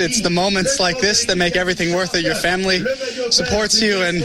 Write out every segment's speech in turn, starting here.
It's the moments like this that make everything worth it. Your family supports you, and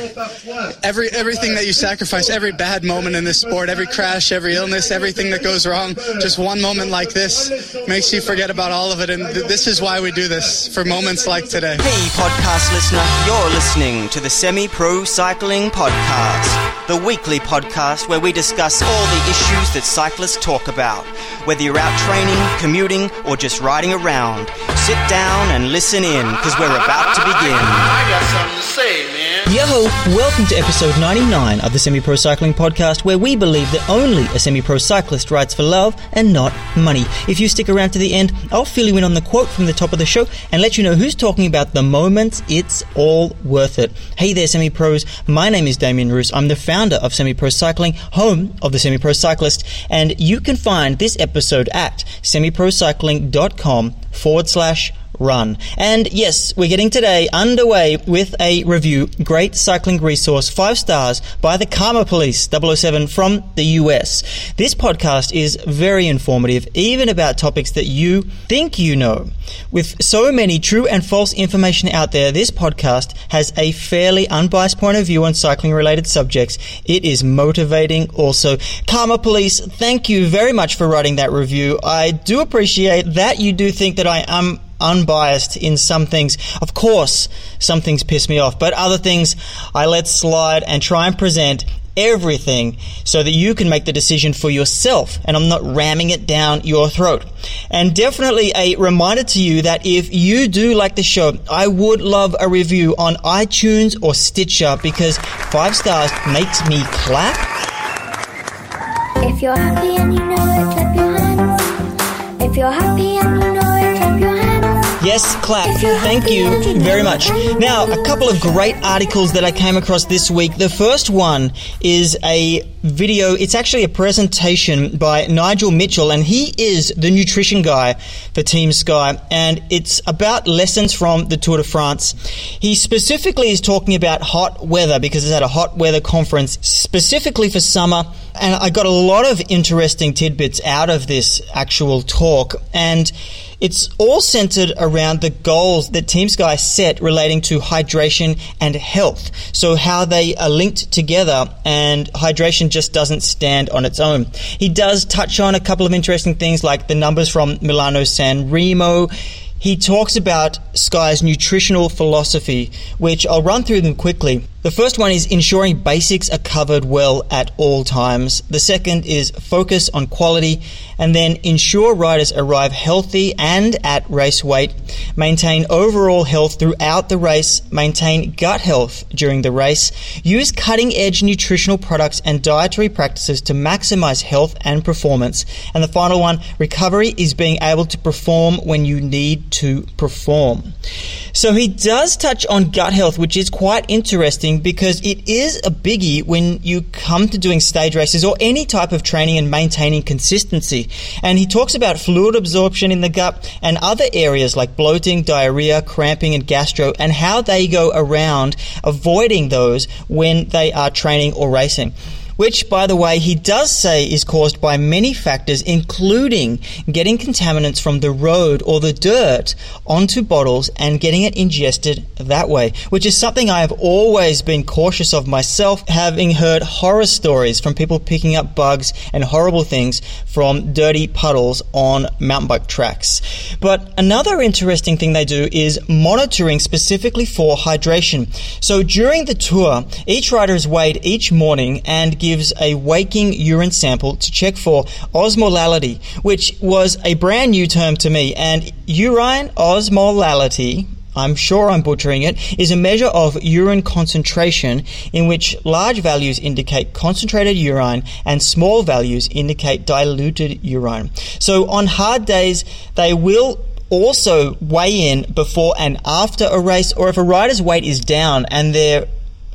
every everything that you sacrifice, every bad moment in this sport, every crash, every illness, everything that goes wrong, just one moment like this makes you forget about all of it. And th- this is why we do this for moments like today. Hey, podcast listener, you're listening to the Semi Pro Cycling Podcast, the weekly podcast where we discuss all the issues that cyclists talk about. Whether you're out training, commuting, or just riding around, sit down and listen in because we're about to begin. I got something to say, man. Yo, welcome to episode 99 of the Semi Pro Cycling Podcast, where we believe that only a semi pro cyclist rides for love and not money. If you stick around to the end, I'll fill you in on the quote from the top of the show and let you know who's talking about the moments it's all worth it. Hey there, semi pros. My name is Damien Roos. I'm the founder of Semi Pro Cycling, home of the Semi Pro Cyclist, and you can find this episode at semiprocycling.com forward slash run. And yes, we're getting today underway with a review. Great cycling resource, five stars by the Karma Police 007 from the US. This podcast is very informative, even about topics that you think you know. With so many true and false information out there, this podcast has a fairly unbiased point of view on cycling related subjects. It is motivating also. Karma Police, thank you very much for writing that review. I do appreciate that you do think that I am unbiased in some things. Of course, some things piss me off, but other things I let slide and try and present everything so that you can make the decision for yourself and I'm not ramming it down your throat. And definitely a reminder to you that if you do like the show, I would love a review on iTunes or Stitcher because five stars makes me clap. If you're happy and you know it, clap your hands. If you're happy and you know Yes, clap. Thank you very much. Now, a couple of great articles that I came across this week. The first one is a video, it's actually a presentation by Nigel Mitchell, and he is the nutrition guy for Team Sky, and it's about lessons from the Tour de France. He specifically is talking about hot weather because it's at a hot weather conference specifically for summer. And I got a lot of interesting tidbits out of this actual talk. And it's all centered around the goals that Team Sky set relating to hydration and health. So how they are linked together and hydration just doesn't stand on its own. He does touch on a couple of interesting things like the numbers from Milano San Remo. He talks about Sky's nutritional philosophy, which I'll run through them quickly. The first one is ensuring basics are covered well at all times. The second is focus on quality and then ensure riders arrive healthy and at race weight. Maintain overall health throughout the race. Maintain gut health during the race. Use cutting edge nutritional products and dietary practices to maximize health and performance. And the final one, recovery is being able to perform when you need to perform. So he does touch on gut health, which is quite interesting because it is a biggie when you come to doing stage races or any type of training and maintaining consistency. And he talks about fluid absorption in the gut and other areas like bloating, diarrhea, cramping, and gastro, and how they go around avoiding those when they are training or racing which, by the way, he does say is caused by many factors, including getting contaminants from the road or the dirt onto bottles and getting it ingested that way, which is something I have always been cautious of myself, having heard horror stories from people picking up bugs and horrible things from dirty puddles on mountain bike tracks. But another interesting thing they do is monitoring specifically for hydration. So during the tour, each rider is weighed each morning and gives a waking urine sample to check for osmolality, which was a brand new term to me. And urine osmolality, I'm sure I'm butchering it, is a measure of urine concentration in which large values indicate concentrated urine and small values indicate diluted urine. So on hard days, they will also weigh in before and after a race, or if a rider's weight is down and they're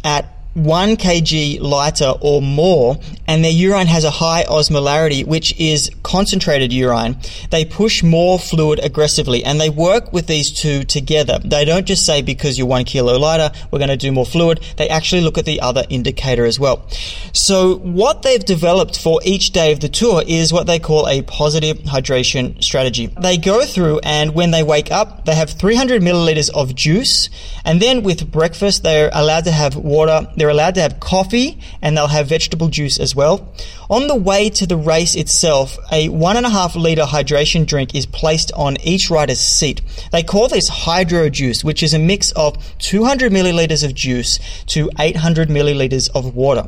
at 1 kg lighter or more, and their urine has a high osmolarity, which is concentrated urine, they push more fluid aggressively, and they work with these two together. They don't just say because you're one kilo lighter, we're going to do more fluid. They actually look at the other indicator as well. So what they've developed for each day of the tour is what they call a positive hydration strategy. They go through and when they wake up, they have 300 milliliters of juice, and then with breakfast, they're allowed to have water, they're allowed to have coffee, and they'll have vegetable juice as well. On the way to the race itself, a one and a half liter hydration drink is placed on each rider's seat. They call this hydro juice, which is a mix of 200 milliliters of juice to 800 milliliters of water.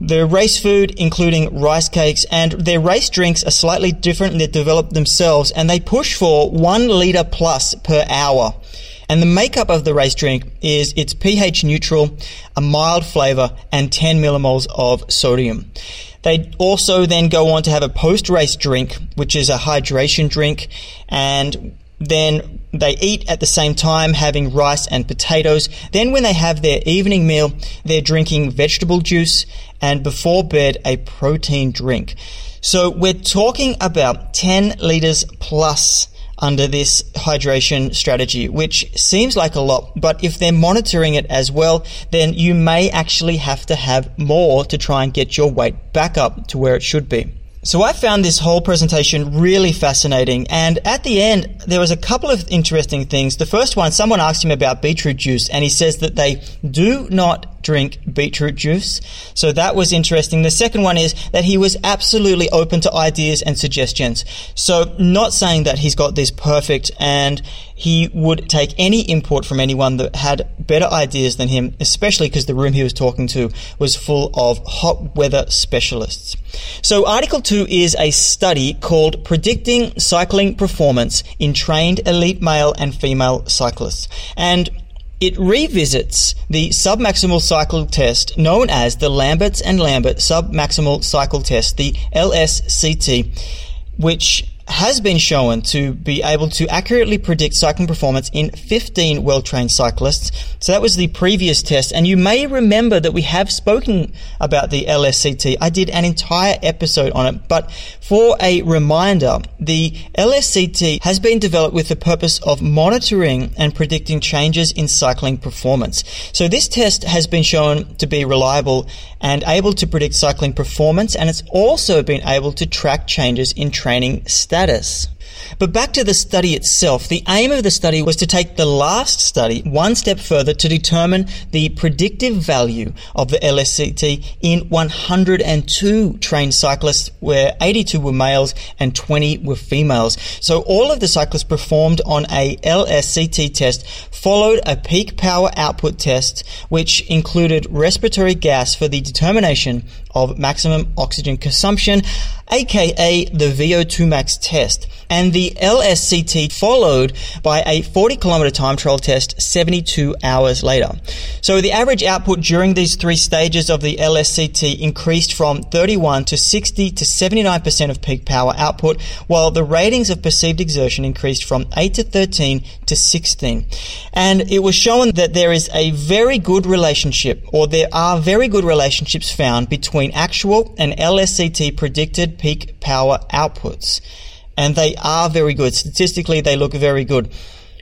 The race food, including rice cakes, and their race drinks are slightly different. They're developed themselves, and they push for one liter plus per hour. And the makeup of the race drink is it's pH neutral, a mild flavor, and 10 millimoles of sodium. They also then go on to have a post race drink, which is a hydration drink, and then they eat at the same time, having rice and potatoes. Then, when they have their evening meal, they're drinking vegetable juice and before bed, a protein drink. So, we're talking about 10 liters plus under this hydration strategy, which seems like a lot, but if they're monitoring it as well, then you may actually have to have more to try and get your weight back up to where it should be. So I found this whole presentation really fascinating. And at the end, there was a couple of interesting things. The first one, someone asked him about beetroot juice and he says that they do not drink beetroot juice. So that was interesting. The second one is that he was absolutely open to ideas and suggestions. So not saying that he's got this perfect and he would take any input from anyone that had better ideas than him, especially because the room he was talking to was full of hot weather specialists. So Article 2 is a study called Predicting Cycling Performance in Trained Elite Male and Female Cyclists. And it revisits the submaximal cycle test known as the Lamberts and Lambert submaximal cycle test, the LSCT, which has been shown to be able to accurately predict cycling performance in 15 well-trained cyclists. So that was the previous test. And you may remember that we have spoken about the LSCT. I did an entire episode on it. But for a reminder, the LSCT has been developed with the purpose of monitoring and predicting changes in cycling performance. So this test has been shown to be reliable and able to predict cycling performance. And it's also been able to track changes in training status. But back to the study itself. The aim of the study was to take the last study one step further to determine the predictive value of the LSCT in 102 trained cyclists where 82 were males and 20 were females. So all of the cyclists performed on a LSCT test followed a peak power output test which included respiratory gas for the determination of maximum oxygen consumption, aka the VO2 max test. And the LSCT followed by a 40 kilometer time trial test 72 hours later. So the average output during these three stages of the LSCT increased from 31 to 60 to 79% of peak power output, while the ratings of perceived exertion increased from 8 to 13 to 16. And it was shown that there is a very good relationship, or there are very good relationships found between actual and LSCT predicted peak power outputs. And they are very good. Statistically, they look very good.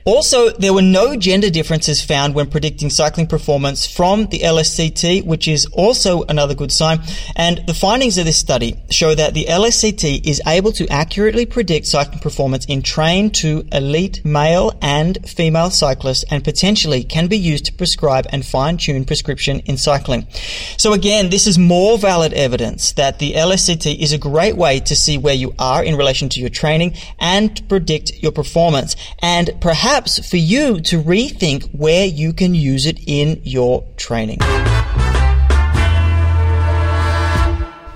Also, there were no gender differences found when predicting cycling performance from the LSCT, which is also another good sign. And the findings of this study show that the LSCT is able to accurately predict cycling performance in trained to elite male and female cyclists and potentially can be used to prescribe and fine tune prescription in cycling. So again, this is more valid evidence that the LSCT is a great way to see where you are in relation to your training and to predict your performance. And perhaps perhaps for you to rethink where you can use it in your training.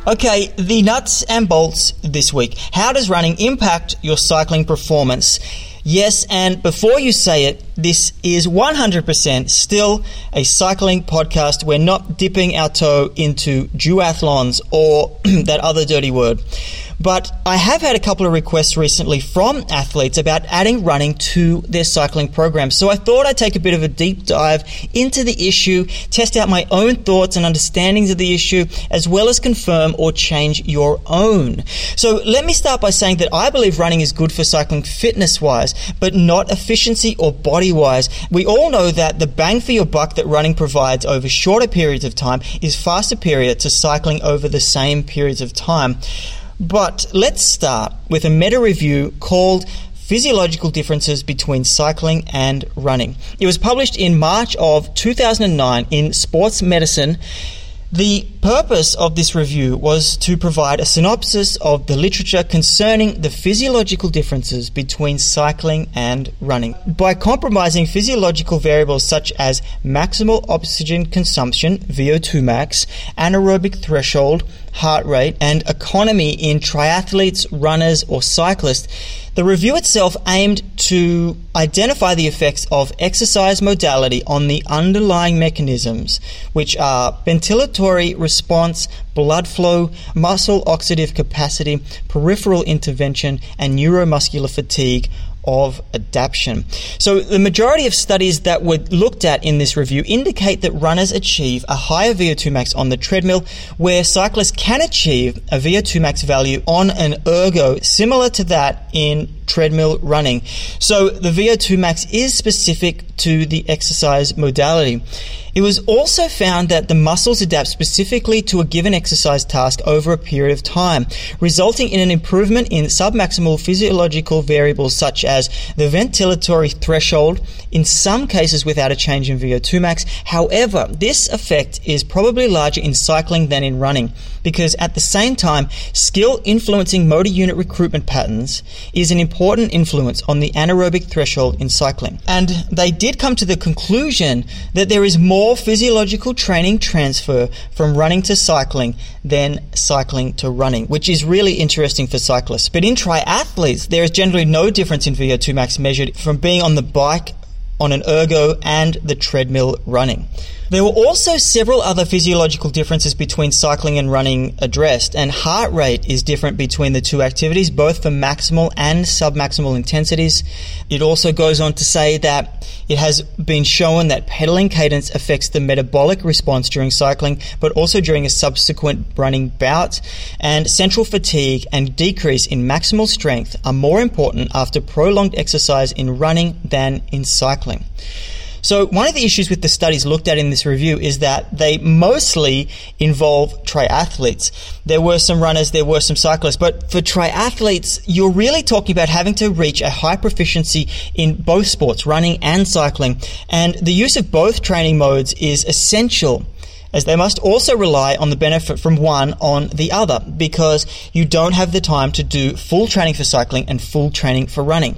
Okay, the nuts and bolts this week. How does running impact your cycling performance? Yes, and before you say it, this is 100% still a cycling podcast. We're not dipping our toe into duathlons or that other dirty word. But I have had a couple of requests recently from athletes about adding running to their cycling program. So I thought I'd take a bit of a deep dive into the issue, test out my own thoughts and understandings of the issue, as well as confirm or change your own. So let me start by saying that I believe running is good for cycling fitness wise, but not efficiency or body wise. We all know that the bang for your buck that running provides over shorter periods of time is far superior to cycling over the same periods of time. But let's start with a meta review called Physiological Differences Between Cycling and Running. It was published in March of 2009 in Sports Medicine. The purpose of this review was to provide a synopsis of the literature concerning the physiological differences between cycling and running. By compromising physiological variables such as maximal oxygen consumption, VO2 max, anaerobic threshold, heart rate, and economy in triathletes, runners, or cyclists, the review itself aimed to identify the effects of exercise modality on the underlying mechanisms, which are ventilatory response, blood flow, muscle oxidative capacity, peripheral innervation, and neuromuscular fatigue of adaptation. So, the majority of studies that were looked at in this review indicate that runners achieve a higher VO2 max on the treadmill, where cyclists can achieve a VO2 max value on an ergo similar to that in treadmill running. So, the VO2 max is specific to the exercise modality. It was also found that the muscles adapt specifically to a given exercise task over a period of time, resulting in an improvement in submaximal physiological variables such as the ventilatory threshold, in some cases without a change in VO2 max. However, this effect is probably larger in cycling than in running because at the same time, skill influencing motor unit recruitment patterns is an important influence on the anaerobic threshold in cycling. And they did come to the conclusion that there is more physiological training transfer from running to cycling than cycling to running, which is really interesting for cyclists. But in triathletes, there is generally no difference in VO2 max measured from being on the bike on an ergo and the treadmill running. There were also several other physiological differences between cycling and running addressed, and heart rate is different between the two activities, both for maximal and submaximal intensities. It also goes on to say that it has been shown that pedaling cadence affects the metabolic response during cycling, but also during a subsequent running bout, and central fatigue and decrease in maximal strength are more important after prolonged exercise in running than in cycling. So, one of the issues with the studies looked at in this review is that they mostly involve triathletes. There were some runners, there were some cyclists, but for triathletes, you're really talking about having to reach a high proficiency in both sports, running and cycling. And the use of both training modes is essential as they must also rely on the benefit from one on the other because you don't have the time to do full training for cycling and full training for running.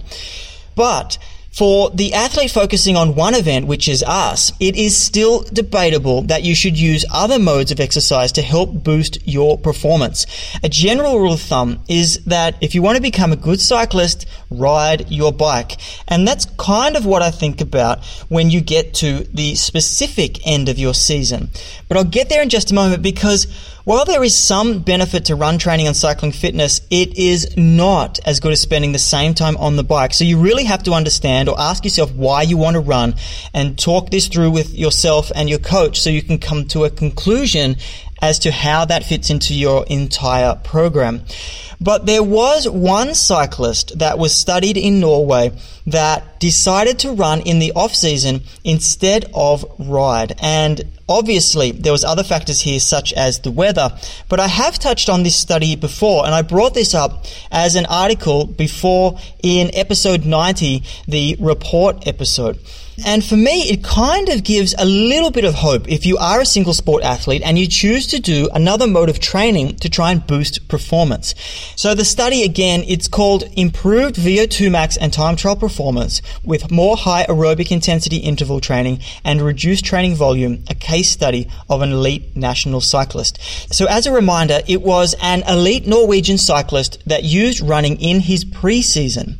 But for the athlete focusing on one event, which is us, it is still debatable that you should use other modes of exercise to help boost your performance. A general rule of thumb is that if you want to become a good cyclist, ride your bike. And that's kind of what I think about when you get to the specific end of your season. But I'll get there in just a moment because while there is some benefit to run training and cycling fitness, it is not as good as spending the same time on the bike. So you really have to understand or ask yourself why you want to run and talk this through with yourself and your coach so you can come to a conclusion as to how that fits into your entire program. But there was one cyclist that was studied in Norway that decided to run in the off season instead of ride. And obviously there was other factors here such as the weather, but I have touched on this study before and I brought this up as an article before in episode 90, the report episode. And for me, it kind of gives a little bit of hope if you are a single sport athlete and you choose to do another mode of training to try and boost performance. So the study again, it's called Improved VO2 Max and Time Trial Performance with more high aerobic intensity interval training and reduced training volume, a case study of an elite national cyclist. So as a reminder, it was an elite Norwegian cyclist that used running in his preseason.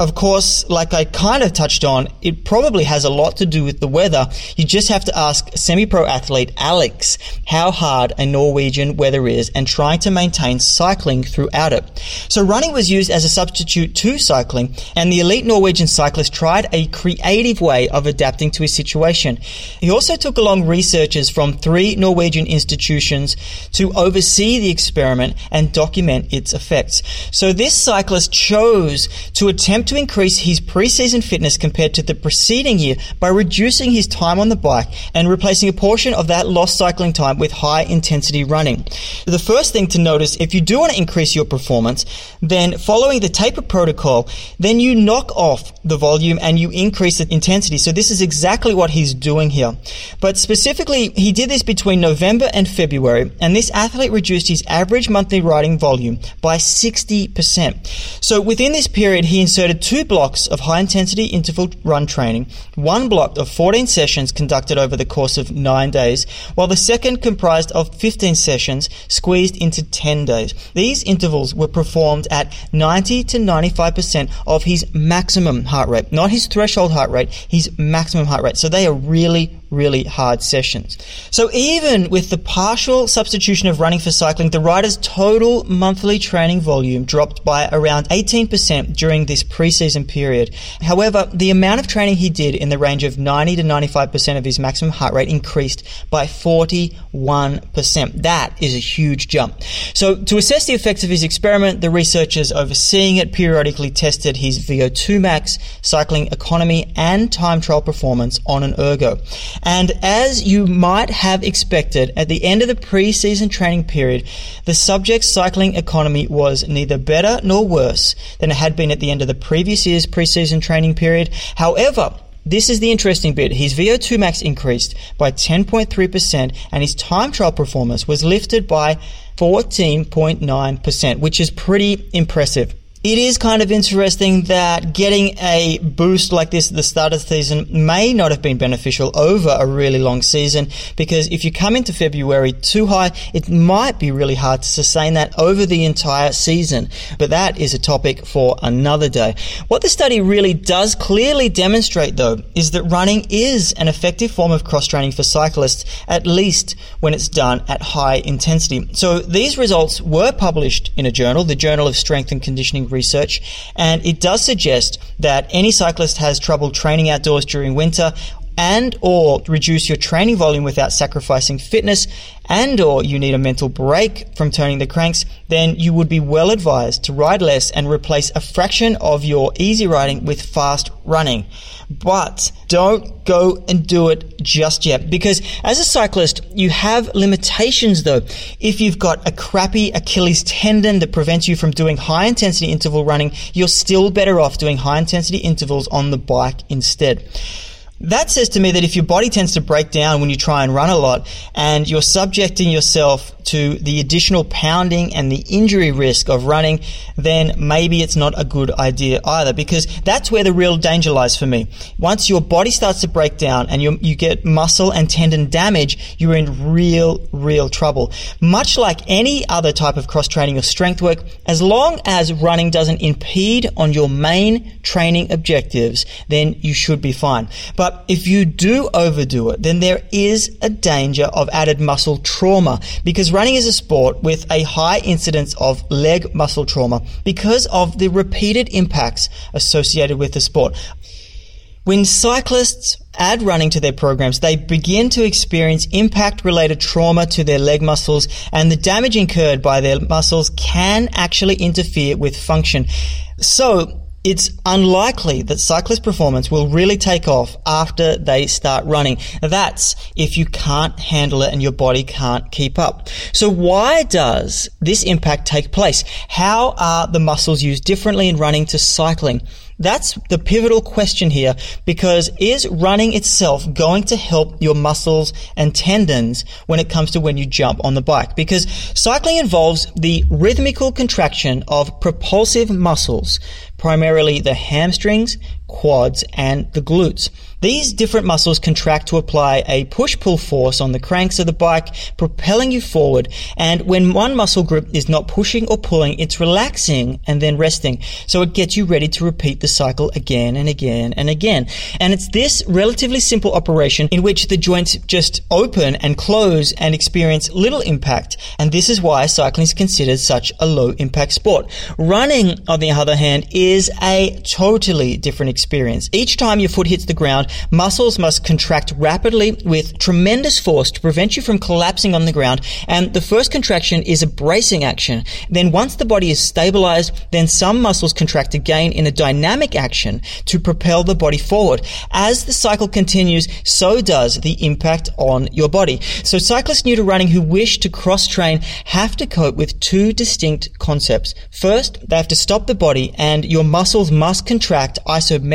Of course, like I kind of touched on, it probably has a lot to do with the weather. You just have to ask semi-pro athlete Alex how hard hard a Norwegian weather is and trying to maintain cycling throughout it. So running was used as a substitute to cycling and the elite Norwegian cyclist tried a creative way of adapting to his situation. He also took along researchers from three Norwegian institutions to oversee the experiment and document its effects. So this cyclist chose to attempt to increase his preseason fitness compared to the preceding year by reducing his time on the bike and replacing a portion of that lost cycling time with high intensity running. The first thing to notice, if you do want to increase your performance, then following the taper protocol, then you knock off the volume and you increase the intensity. So this is exactly what he's doing here. But specifically, he did this between November and February, and this athlete reduced his average monthly riding volume by 60%. So within this period, he inserted two blocks of high intensity interval run training, one block of 14 sessions conducted over the course of nine days, while the second comprised of 15 sessions squeezed into 10 days. These intervals were performed at 90 to 95% of his maximum heart rate, not his threshold heart rate, his maximum heart rate. So they are really, really hard sessions. So even with the partial substitution of running for cycling, the rider's total monthly training volume dropped by around 18% during this preseason period. However, the amount of training he did in the range of 90 to 95% of his maximum heart rate increased by 41%. That is a huge jump. So to assess the effects of his experiment, the researchers overseeing it periodically tested his VO2 max, cycling economy, and time trial performance on an ergo. And as you might have expected, at the end of the pre-season training period, the subject's cycling economy was neither better nor worse than it had been at the end of the previous year's pre-season training period. However, this is the interesting bit. His VO2 max increased by 10.3% and his time trial performance was lifted by 14.9%, which is pretty impressive. It is kind of interesting that getting a boost like this at the start of the season may not have been beneficial over a really long season because if you come into February too high, it might be really hard to sustain that over the entire season. But that is a topic for another day. What the study really does clearly demonstrate though is that running is an effective form of cross training for cyclists, at least when it's done at high intensity. So these results were published in a journal, the Journal of Strength and Conditioning research, and it does suggest that any cyclist has trouble training outdoors during winter and or reduce your training volume without sacrificing fitness and or you need a mental break from turning the cranks, then you would be well advised to ride less and replace a fraction of your easy riding with fast running. But don't go and do it just yet because as a cyclist, you have limitations though. If you've got a crappy Achilles tendon that prevents you from doing high intensity interval running, you're still better off doing high intensity intervals on the bike instead. That says to me that if your body tends to break down when you try and run a lot and you're subjecting yourself to the additional pounding and the injury risk of running, then maybe it's not a good idea either because that's where the real danger lies for me. Once your body starts to break down and you, you get muscle and tendon damage, you're in real, real trouble. Much like any other type of cross training or strength work, as long as running doesn't impede on your main training objectives, then you should be fine. But if you do overdo it, then there is a danger of added muscle trauma because running is a sport with a high incidence of leg muscle trauma because of the repeated impacts associated with the sport. When cyclists add running to their programs, they begin to experience impact related trauma to their leg muscles and the damage incurred by their muscles can actually interfere with function. So it's unlikely that cyclist performance will really take off after they start running. That's if you can't handle it and your body can't keep up. So why does this impact take place? How are the muscles used differently in running to cycling? That's the pivotal question here because is running itself going to help your muscles and tendons when it comes to when you jump on the bike? Because cycling involves the rhythmical contraction of propulsive muscles, primarily the hamstrings, quads, and the glutes. These different muscles contract to apply a push-pull force on the cranks of the bike, propelling you forward. And when one muscle group is not pushing or pulling, it's relaxing and then resting. So it gets you ready to repeat the cycle again and again and again. And it's this relatively simple operation in which the joints just open and close and experience little impact. And this is why cycling is considered such a low impact sport. Running, on the other hand, is a totally different experience. Each time your foot hits the ground, muscles must contract rapidly with tremendous force to prevent you from collapsing on the ground. And the first contraction is a bracing action. Then once the body is stabilized, then some muscles contract again in a dynamic action to propel the body forward. As the cycle continues, so does the impact on your body. So cyclists new to running who wish to cross train have to cope with two distinct concepts. First, they have to stop the body and your muscles must contract isometrically.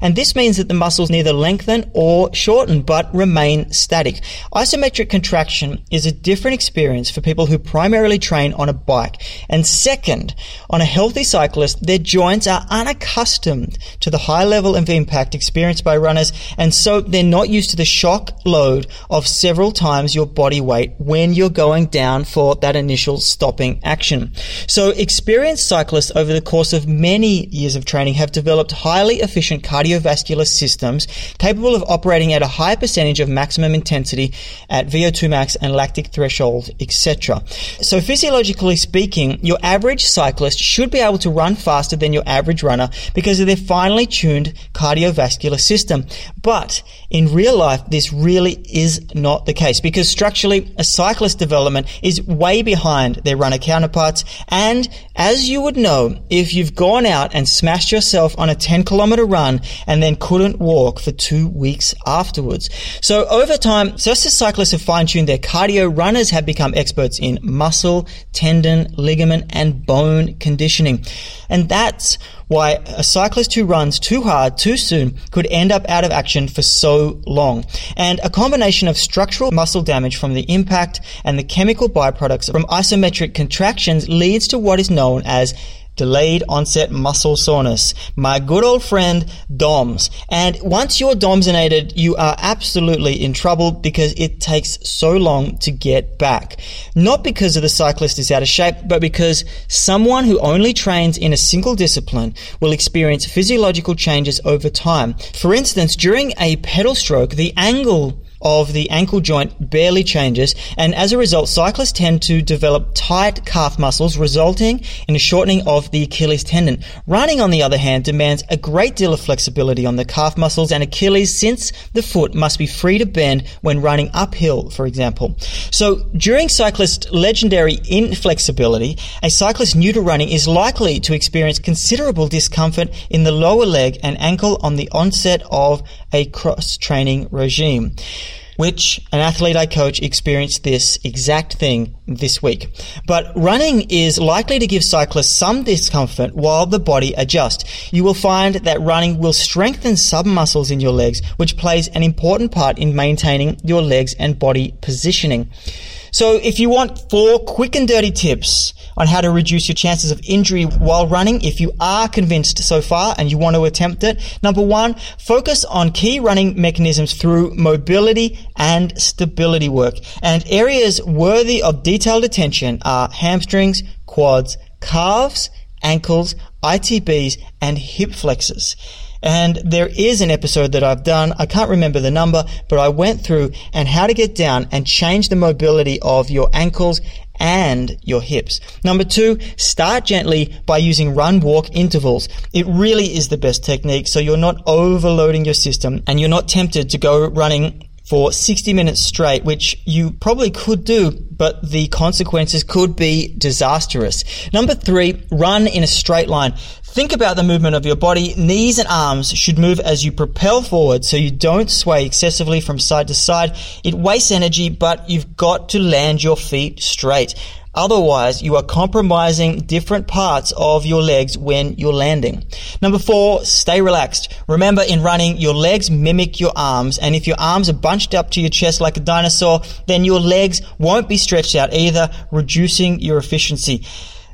And this means that the muscles neither lengthen or shorten but remain static. Isometric contraction is a different experience for people who primarily train on a bike. And second, on a healthy cyclist, their joints are unaccustomed to the high level of impact experienced by runners and so they're not used to the shock load of several times your body weight when you're going down for that initial stopping action. So experienced cyclists over the course of many years of training have developed highly efficient cardiovascular systems capable of operating at a high percentage of maximum intensity at VO2 max and lactic threshold, etc. So physiologically speaking, your average cyclist should be able to run faster than your average runner because of their finely tuned cardiovascular system. But in real life, this really is not the case because structurally, a cyclist development is way behind their runner counterparts. And as you would know, if you've gone out and smashed yourself on a 10 kilometer run and then couldn't walk for two weeks afterwards. So over time, just as cyclists have fine-tuned their cardio, runners have become experts in muscle, tendon, ligament, and bone conditioning. And that's why a cyclist who runs too hard too soon could end up out of action for so long. And a combination of structural muscle damage from the impact and the chemical byproducts from isometric contractions leads to what is known as delayed onset muscle soreness. My good old friend DOMS. And once you're DOMSinated, you are absolutely in trouble because it takes so long to get back. Not because of the cyclist is out of shape, but because someone who only trains in a single discipline will experience physiological changes over time. For instance, during a pedal stroke, the angle of the ankle joint barely changes, and as a result, cyclists tend to develop tight calf muscles, resulting in a shortening of the Achilles tendon. Running, on the other hand, demands a great deal of flexibility on the calf muscles and Achilles since the foot must be free to bend when running uphill, for example. So, during cyclist legendary inflexibility, a cyclist new to running is likely to experience considerable discomfort in the lower leg and ankle on the onset of a cross training regime which an athlete I coach experienced this exact thing this week. But running is likely to give cyclists some discomfort while the body adjusts. You will find that running will strengthen submuscles in your legs, which plays an important part in maintaining your legs and body positioning. So if you want four quick and dirty tips on how to reduce your chances of injury while running, if you are convinced so far and you want to attempt it, number one, focus on key running mechanisms through mobility and stability work. And areas worthy of detailed attention are hamstrings, quads, calves, ankles, ITBs, and hip flexors. And there is an episode that I've done. I can't remember the number, but I went through and how to get down and change the mobility of your ankles and your hips. Number two, start gently by using run walk intervals. It really is the best technique so you're not overloading your system and you're not tempted to go running for 60 minutes straight, which you probably could do, but the consequences could be disastrous. Number three, run in a straight line. Think about the movement of your body. Knees and arms should move as you propel forward so you don't sway excessively from side to side. It wastes energy, but you've got to land your feet straight. Otherwise, you are compromising different parts of your legs when you're landing. Number four, stay relaxed. Remember, in running, your legs mimic your arms, and if your arms are bunched up to your chest like a dinosaur, then your legs won't be stretched out either, reducing your efficiency.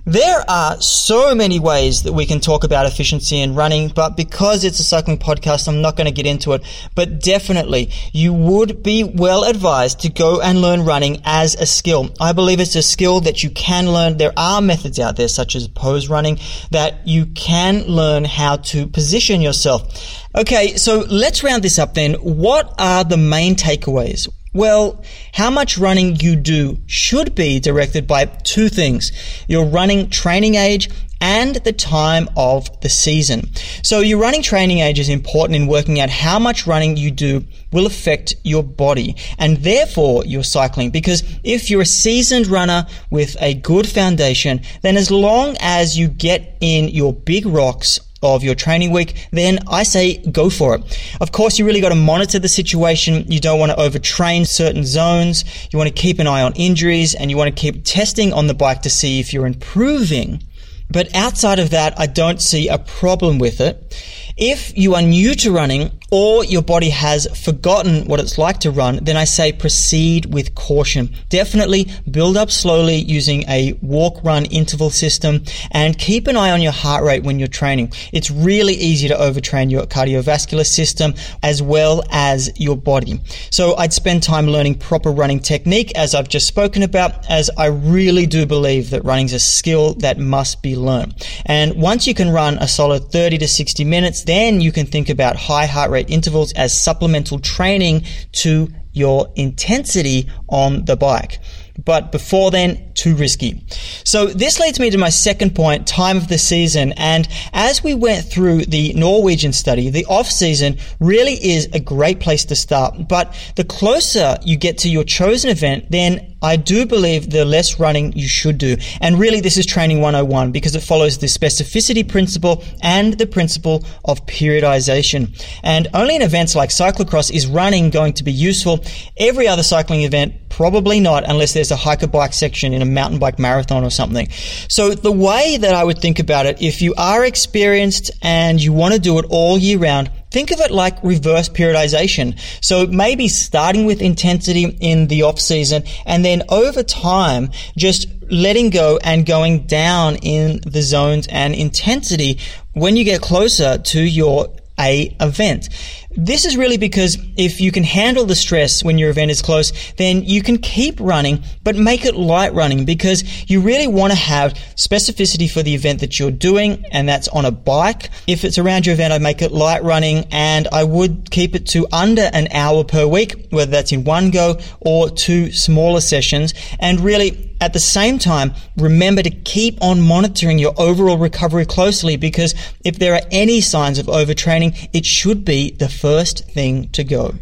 There are so many ways that we can talk about efficiency in running, but because it's a cycling podcast, I'm not going to get into it. But definitely, you would be well advised to go and learn running as a skill. I believe it's a skill that you can learn. There are methods out there, such as pose running, that you can learn how to position yourself. Okay, so let's round this up then. What are the main takeaways? Well, how much running you do should be directed by two things. Your running training age and the time of the season. So your running training age is important in working out how much running you do will affect your body and therefore your cycling. Because if you're a seasoned runner with a good foundation, then as long as you get in your big rocks of your training week, then I say go for it. Of course, you really got to monitor the situation. You don't want to overtrain certain zones. You want to keep an eye on injuries and you want to keep testing on the bike to see if you're improving. But outside of that, I don't see a problem with it. If you are new to running or your body has forgotten what it's like to run, then I say proceed with caution. Definitely build up slowly using a walk run interval system and keep an eye on your heart rate when you're training. It's really easy to overtrain your cardiovascular system as well as your body. So I'd spend time learning proper running technique as I've just spoken about, as I really do believe that running is a skill that must be learned. And once you can run a solid 30 to 60 minutes, then you can think about high heart rate intervals as supplemental training to your intensity on the bike. But before then, too risky. So this leads me to my second point, time of the season. And as we went through the Norwegian study, the off season really is a great place to start. But the closer you get to your chosen event, then I do believe the less running you should do. And really, this is training 101 because it follows the specificity principle and the principle of periodization. And only in events like cyclocross is running going to be useful. Every other cycling event, probably not, unless there's a hiker bike section in a mountain bike marathon or something. So the way that I would think about it, if you are experienced and you want to do it all year round, Think of it like reverse periodization. So maybe starting with intensity in the off season and then over time just letting go and going down in the zones and intensity when you get closer to your a event. This is really because if you can handle the stress when your event is close, then you can keep running, but make it light running because you really want to have specificity for the event that you're doing, and that's on a bike. If it's around your event, I make it light running, and I would keep it to under an hour per week, whether that's in one go or two smaller sessions, and really at the same time, remember to keep on monitoring your overall recovery closely because if there are any signs of overtraining, it should be the first thing to go.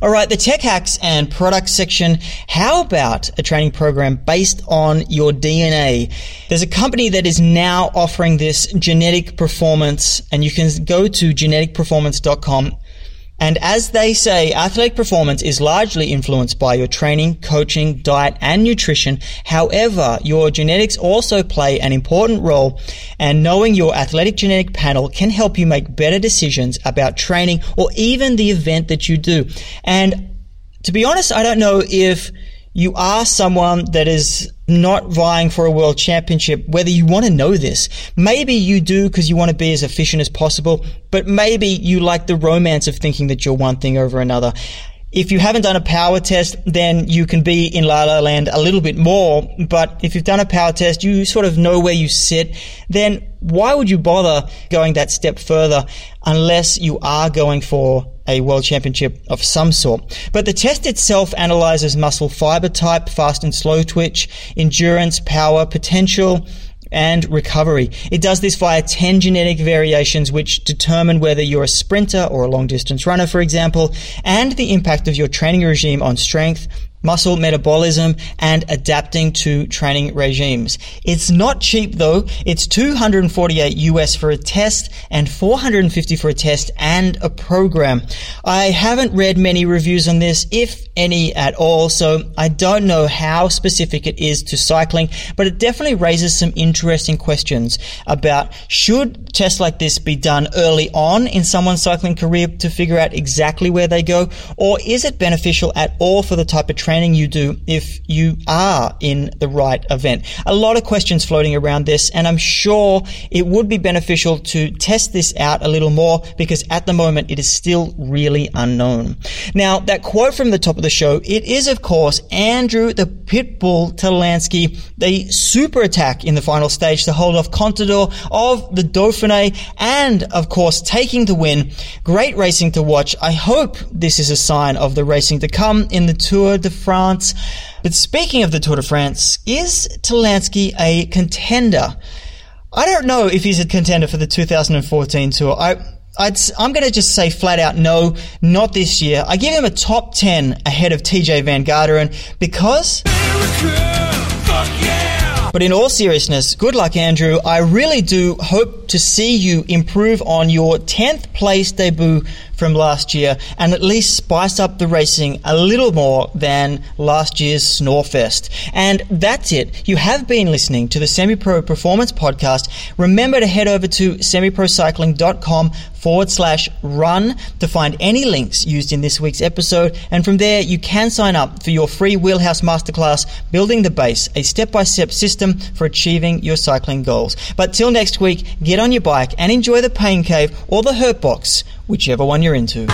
All right, the tech hacks and products section. How about a training program based on your DNA? There's a company that is now offering this genetic performance, and you can go to geneticperformance.com and as they say, athletic performance is largely influenced by your training, coaching, diet, and nutrition. However, your genetics also play an important role, and knowing your athletic genetic panel can help you make better decisions about training or even the event that you do. And to be honest, I don't know if you are someone that is not vying for a world championship, whether you want to know this. Maybe you do because you want to be as efficient as possible, but maybe you like the romance of thinking that you're one thing over another. If you haven't done a power test, then you can be in La La Land a little bit more. But if you've done a power test, you sort of know where you sit. Then why would you bother going that step further unless you are going for a world championship of some sort. But the test itself analyzes muscle fiber type, fast and slow twitch, endurance, power, potential, and recovery. It does this via 10 genetic variations which determine whether you're a sprinter or a long distance runner, for example, and the impact of your training regime on strength, muscle metabolism, and adapting to training regimes. It's not cheap though. It's 248 US for a test and 450 for a test and a program. I haven't read many reviews on this, if any at all, so I don't know how specific it is to cycling, but it definitely raises some interesting questions about should tests like this be done early on in someone's cycling career to figure out exactly where they go, or is it beneficial at all for the type of training training you do if you are in the right event. A lot of questions floating around this, and I'm sure it would be beneficial to test this out a little more because at the moment it is still really unknown. Now, that quote from the top of the show, it is of course Andrew the Pitbull Talansky, the super attack in the final stage to hold off Contador of the Dauphiné and of course taking the win. Great racing to watch. I hope this is a sign of the racing to come in the Tour de France. But speaking of the Tour de France, is Talansky a contender? I don't know if he's a contender for the 2014 Tour. I, i am going to just say flat out no, not this year. I give him a top 10 ahead of Tejay Van Garderen because. But in all seriousness, good luck, Andrew. I really do hope to see you improve on your 10th place debut from last year and at least spice up the racing a little more than last year's Snorefest. And that's it. You have been listening to the Semi Pro Performance Podcast. Remember to head over to semiprocycling.com forward slash run to find any links used in this week's episode. And from there, you can sign up for your free Wheelhouse Masterclass, Building the Base, a step by step system for achieving your cycling goals. But till next week, get on your bike and enjoy the Pain Cave or the Hurt Box whichever one you're into.